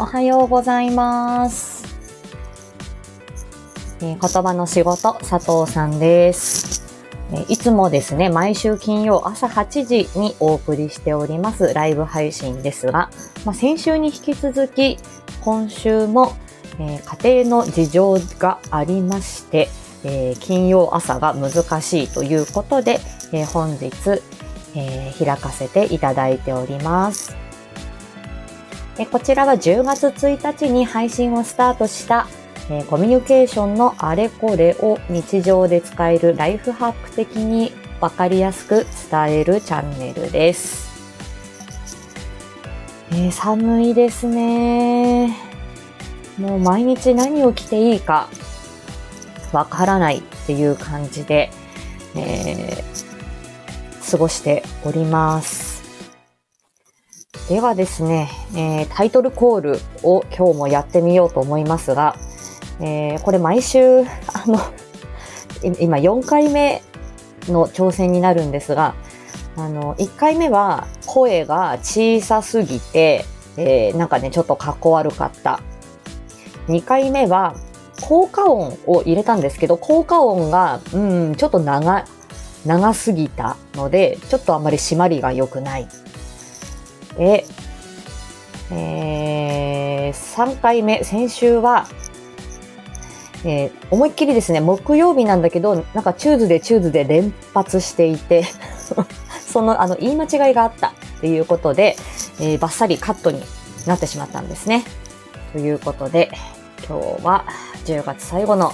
おはようございます。えー言葉の仕事、佐藤さんです。えいつもですね、毎週金曜朝8時にお送りしておりますライブ配信ですが、まあ、先週に引き続き、今週も、えー家庭の事情がありまして、えー金曜朝が難しいということで、えー本日、え開かせていただいております。えこちらは10月1日に配信をスタートした、えコミュニケーションのあれこれを日常で使えるライフハック的にわかりやすく伝えるチャンネルです。えー寒いですね。もう毎日何を着ていいかわからないっていう感じで、えー過ごしております。ではですね、えータイトルコールを今日もやってみようと思いますが、えーこれ毎週、あの、今4回目の挑戦になるんですが、あの、1回目は声が小さすぎて、えーなんかね、ちょっとかっこ悪かった。2回目は効果音を入れたんですけど、効果音が、うん、ちょっと長、長すぎたので、ちょっとあんまり締まりが良くない。で、えー、3回目、先週は、えー思いっきりですね、木曜日なんだけど、なんかチューズでチューズで連発していて、その、あの、言い間違いがあったっていうことで、えーバッサリカットになってしまったんですね。ということで、今日は10月最後の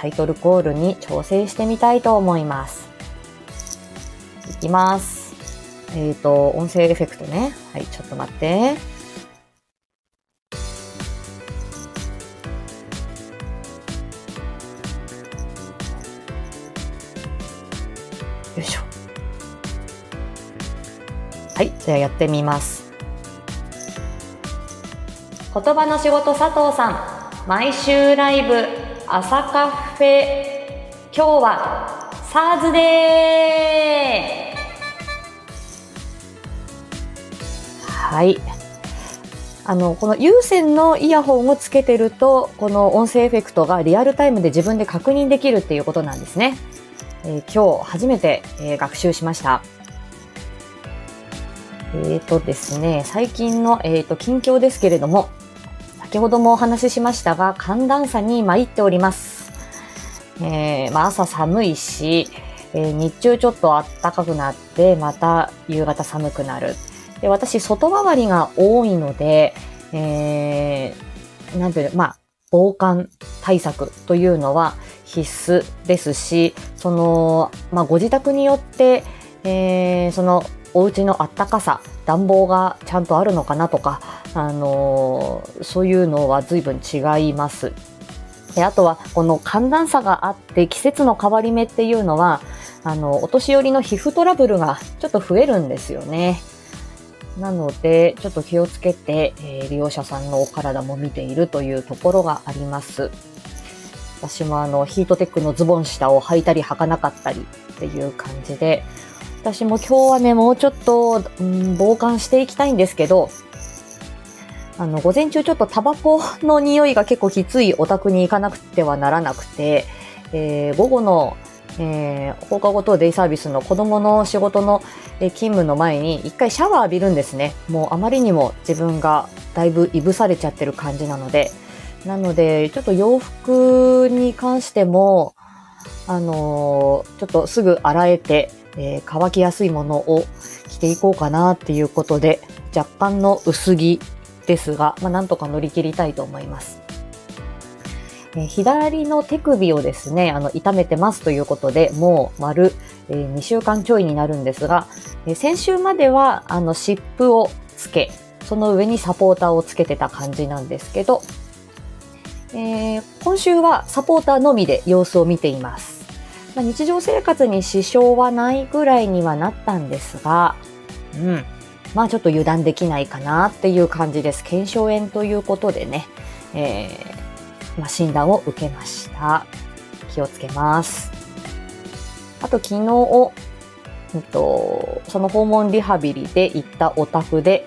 タイトルコールに挑戦してみたいと思います。いきます。えっ、と、音声エフェクトね。はい、ちょっと待って。よいしょ。はい、じゃあやってみます。言葉の仕事佐藤さん。毎週ライブ朝カフェ。今日は SARS デはい。あの、この有線のイヤホンをつけてると、この音声エフェクトがリアルタイムで自分で確認できるっていうことなんですね。えー今日初めて、えー学習しました。えーとですね、最近の、えーと近況ですけれども、先ほどもお話ししましたが、寒暖差に参っております。えまあ、朝寒いし、え日中ちょっと暖かくなって、また夕方寒くなる。で私、外回りが多いので、えーなんていうの、まあ、防寒対策というのは必須ですし、その、まあ、ご自宅によって、えーその、お家のあったかさ、暖房がちゃんとあるのかなとか、あのーそういうのは随分違います。であとは、この寒暖差があって、季節の変わり目っていうのは、あの、お年寄りの皮膚トラブルがちょっと増えるんですよね。なので、ちょっと気をつけて、えー利用者さんのお体も見ているというところがあります。私もあの、ヒートテックのズボン下を履いたり履かなかったりっていう感じで、私も今日はね、もうちょっと、うん、防寒していきたいんですけど、あの、午前中ちょっとタバコの匂いが結構きついお宅に行かなくてはならなくて、えー午後の、えー放課後等デイサービスの子供の仕事のえー勤務の前に一回シャワー浴びるんですね。もうあまりにも自分がだいぶいぶされちゃってる感じなので。なので、ちょっと洋服に関しても、あのーちょっとすぐ洗えて、えー乾きやすいものを着ていこうかなっていうことで、若干の薄着ですが、まあ、なんとか乗り切りたいと思います。え左の手首をですね、あの、痛めてますということで、もう丸、え2週間ちょいになるんですが、え先週までは、あの、湿布をつけ、その上にサポーターをつけてた感じなんですけど、えー今週はサポーターのみで様子を見ています。まあ、日常生活に支障はないぐらいにはなったんですが、うん。まあちょっと油断できないかなっていう感じです。腱鞘炎ということでね、えーまあ、診断を受けました。気をつけます。あと昨日、うんと、その訪問リハビリで行ったお宅で、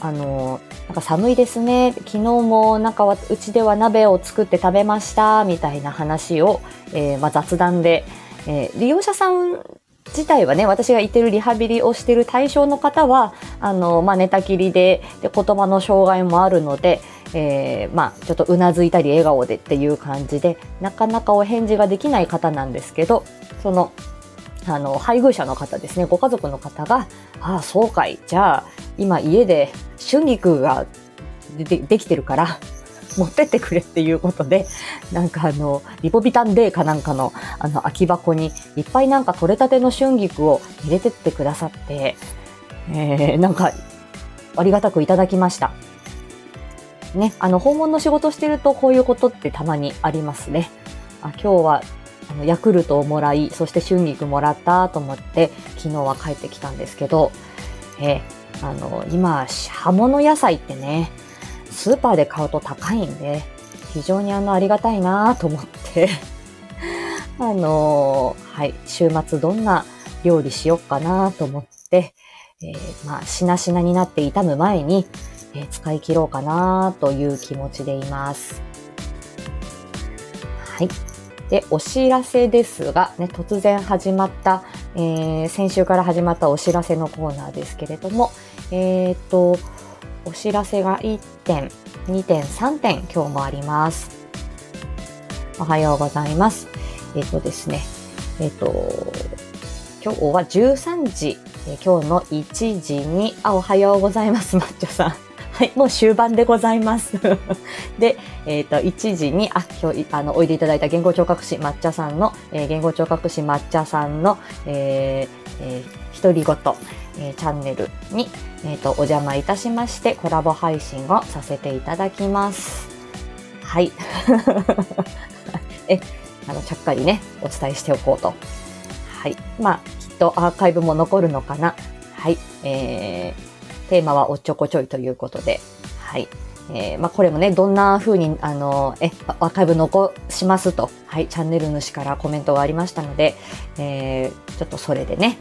あの、なんか寒いですね。昨日もなんかうちでは鍋を作って食べましたみたいな話を、えー、まあ、雑談で、えー、利用者さん自体はね、私が言ってるリハビリをしてる対象の方は、あの、まあ、寝たきりでで言葉の障害もあるので、えー、まあ、ちょっとうなずいたり笑顔でっていう感じで、なかなかお返事ができない方なんですけど、その、あの、配偶者の方ですね、ご家族の方が、ああ、そうかい。じゃあ、今家で春菊がでできてるから、持ってってくれっていうことで、なんかあの、リポビタンデーかなんかのあの空き箱にいっぱいなんか取れたての春菊を入れてってくださって、えー、なんかありがたくいただきました。ね、あの、訪問の仕事してるとこういうことってたまにありますね。あ今日はあのヤクルトをもらい、そして春菊もらったと思って昨日は帰ってきたんですけど、え、あの、今、葉物野菜ってね、スーパーで買うと高いんで、非常にあの、ありがたいなと思って あのー、はい、週末どんな料理しよっかなと思って、えー、まあ、しなしなになって痛む前に、え、使い切ろうかなという気持ちでいます。はい。で、お知らせですが、ね、突然始まった、えー、先週から始まったお知らせのコーナーですけれども、えっ、と、お知らせが1点、2点、3点今日もあります。おはようございます。えっ、とですね、えっ、と、今日は13時、え、今日の1時に、あ、おはようございます、マッチョさん。はい、もう終盤でございます。で、えっ、ー、と、1時に、あ、今日、あの、おいでいただいた言語聴覚士抹茶さんの、えー、言語聴覚士抹茶さんの、えー、えー、独り言、えー、チャンネルに、えっ、ー、と、お邪魔いたしまして、コラボ配信をさせていただきます。はい。え、あの、ちゃっかりね、お伝えしておこうと。はい。まあ、きっとアーカイブも残るのかな。はい。えー、テーマはおっちょこちょいということで、はい。えー、まあ、これもね、どんな風に、あの、え、アーカイブ残しますと、はい、チャンネル主からコメントがありましたので、えー、ちょっとそれでね、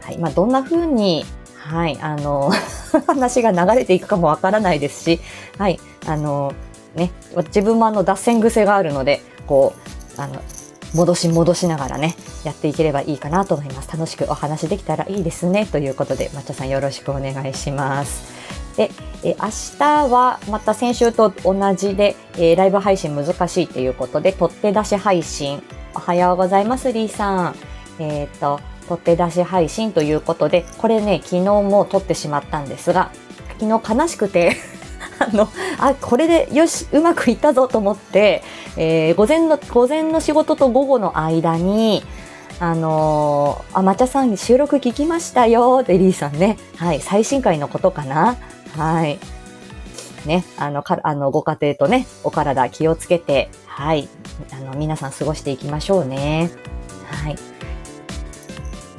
はい、まあ、どんな風に、はい、あの、話が流れていくかもわからないですし、はい、あの、ね、自分もあの、脱線癖があるので、こう、あの、戻し戻しながらね、やっていければいいかなと思います。楽しくお話できたらいいですね。ということで、抹茶さんよろしくお願いします。で、え明日はまた先週と同じで、えー、ライブ配信難しいということで、取って出し配信。おはようございます、リーさん。えっ、と、取って出し配信ということで、これね、昨日も撮ってしまったんですが、昨日悲しくてあの、あ、これでよし、うまくいったぞと思って、えー、午前の、午前の仕事と午後の間に、あのー、あ、まちゃさん収録聞きましたよってリーさんね。はい、最新回のことかな。はい。ね、あの、か、あの、ご家庭とね、お体気をつけて、はい、あの、皆さん過ごしていきましょうね。はい。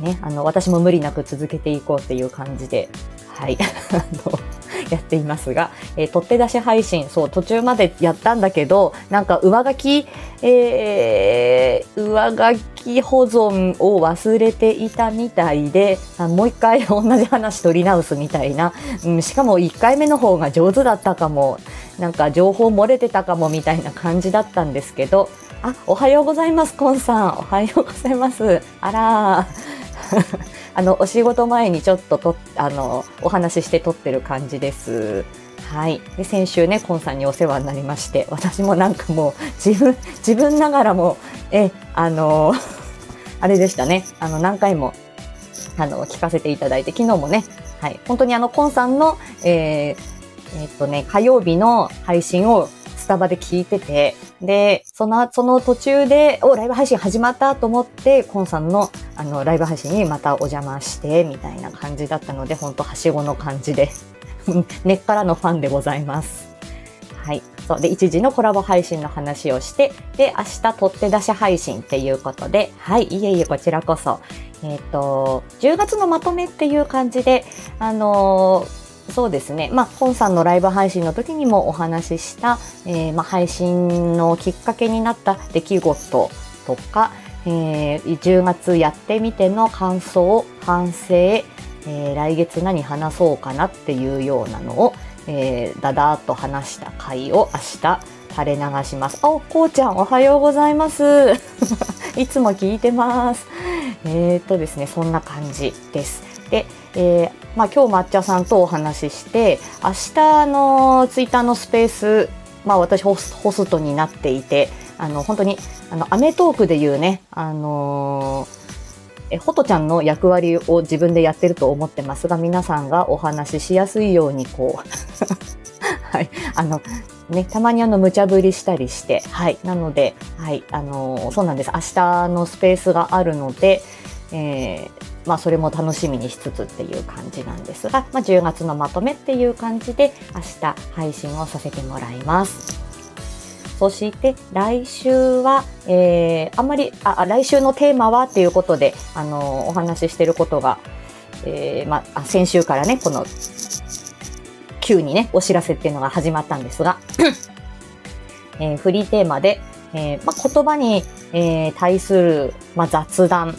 ね、あの、私も無理なく続けていこうっていう感じで、はい、あの、やっていますが、えー、取って出し配信、そう、途中までやったんだけど、なんか上書き、えー、上書き保存を忘れていたみたいで、あもう一回 同じ話取り直すみたいな、うん、しかも1回目の方が上手だったかも、なんか情報漏れてたかもみたいな感じだったんですけど、あ、おはようございます、コンさん。おはようございます。あらあの、お仕事前にちょっとと、あの、お話しして撮ってる感じです。はい。で、先週ね、コンさんにお世話になりまして、私もなんかもう、自分、自分ながらも、え、あの、あれでしたね。あの、何回も、あの、聞かせていただいて、昨日もね、はい。本当にあの、コンさんの、えー、えー、っとね、火曜日の配信をタバで聞いてて、で、その、その途中で、お、ライブ配信始まったと思って、コンさんの、あの、ライブ配信にまたお邪魔して、みたいな感じだったので、ほんとはしごの感じで、根っからのファンでございます。はい。そう。で、1時のコラボ配信の話をして、で、明日取って出し配信っていうことで、はい。いえいえ、こちらこそ。えっ、ー、と、10月のまとめっていう感じで、あのーそうですね。まあ、本さんのライブ配信の時にもお話しした、えー、まあ、配信のきっかけになった出来事とか、えー、10月やってみての感想、反省、えー、来月何話そうかなっていうようなのを、えー、だだーっと話した回を明日垂れ流します。あ、こうちゃんおはようございます。いつも聞いてます。えー、っとですね、そんな感じです。で、えー、まあ、今日抹茶さんとお話しして明日のツイッターのスペース、まあ、私ホスホストになっていてあの本当にあのアメトークでいうね、あのー、えホトちゃんの役割を自分でやってると思ってますが皆さんがお話ししやすいようにこう はい、あのね、たまにあの無茶ぶりしたりして、はい、なので、はい、あのそうなんです。明日のスペースがあるので、えー、まあ、それも楽しみにしつつっていう感じなんですが、まあ、10月のまとめっていう感じで明日配信をさせてもらいます。そして来週は、えー、あんまりあ来週のテーマはっていうことであのお話ししてることが、えーまあ、先週からねこの急にねお知らせっていうのが始まったんですが、えー、フリーテーマで、えーまあ、言葉に、えー、対する、まあ、雑談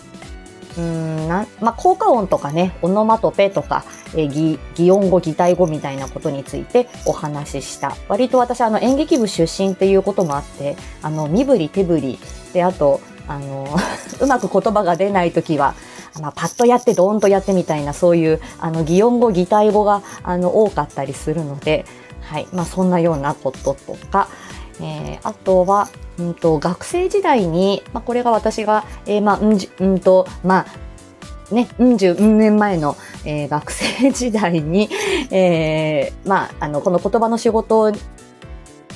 うんなまあ、効果音とかね、オノマトペとか、えー、擬音語、擬態語みたいなことについてお話しした。割と私、あの、演劇部出身っていうこともあって、あの、身振り手振り、で、あと、あの、うまく言葉が出ないときは、まあ、パッとやってドーンとやってみたいなそういうあの擬音語擬態語があの多かったりするので、はいまあ、そんなようなこととか、えー、あとはうんと、学生時代に、まあ、これが私が、えー、まあ、うんじ、うんと、まあ、ね、うん十年前の、えー、学生時代に、えー、まあ、あの、この言葉の仕事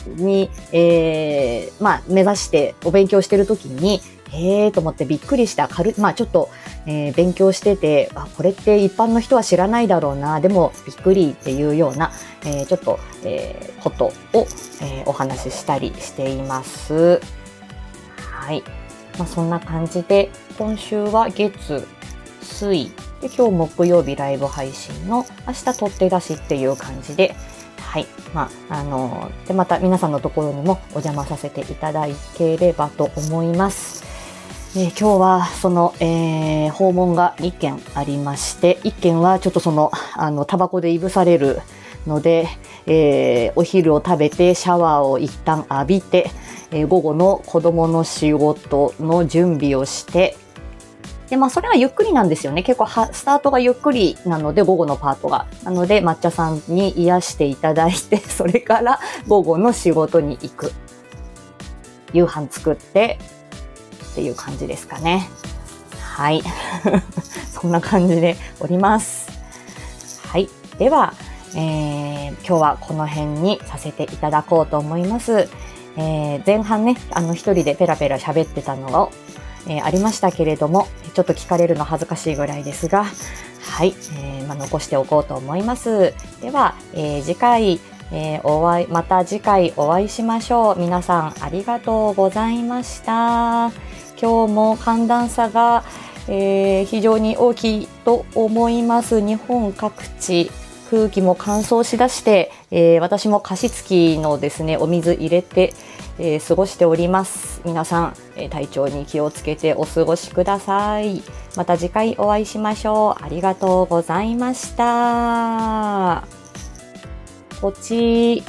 に、えー、まあ、目指してお勉強してるときに、へえと思ってびっくりした。軽まあちょっと、えー、勉強してて、あ、これって一般の人は知らないだろうな、でもびっくりっていうような、えー、ちょっと、えー、ことを、え、お話ししたりしています。はい。まあそんな感じで、今週は月、水、で今日木曜日ライブ配信の明日取って出しっていう感じで、はい。まあ、あの、で、また皆さんのところにもお邪魔させていただければと思います。えー、今日はその、えー、訪問が2件ありまして、1件はちょっとその、あの、タバコでいぶされるので、えー、お昼を食べてシャワーを一旦浴びて、え、午後の子供の仕事の準備をして、で、まあ、それはゆっくりなんですよね。結構は、スタートがゆっくりなので、午後のパートが。なので、抹茶さんに癒していただいて、それから午後の仕事に行く。夕飯作って、っていう感じですかね。はい。そんな感じでおります。はい。では、えー、今日はこの辺にさせていただこうと思います。えー、前半ね、あの一人でペラペラ喋ってたのを、えー、ありましたけれども、ちょっと聞かれるの恥ずかしいぐらいですが、はい、えー、まあ、残しておこうと思います。では、え次回、えーお会い、また次回お会いしましょう。皆さんありがとうございました。今日も寒暖差が、えー、非常に大きいと思います。日本各地空気も乾燥しだして、えー、私も加湿器のですねお水入れて、えー、過ごしております。皆さん、え体調に気をつけてお過ごしください。また次回お会いしましょう。ありがとうございました。こち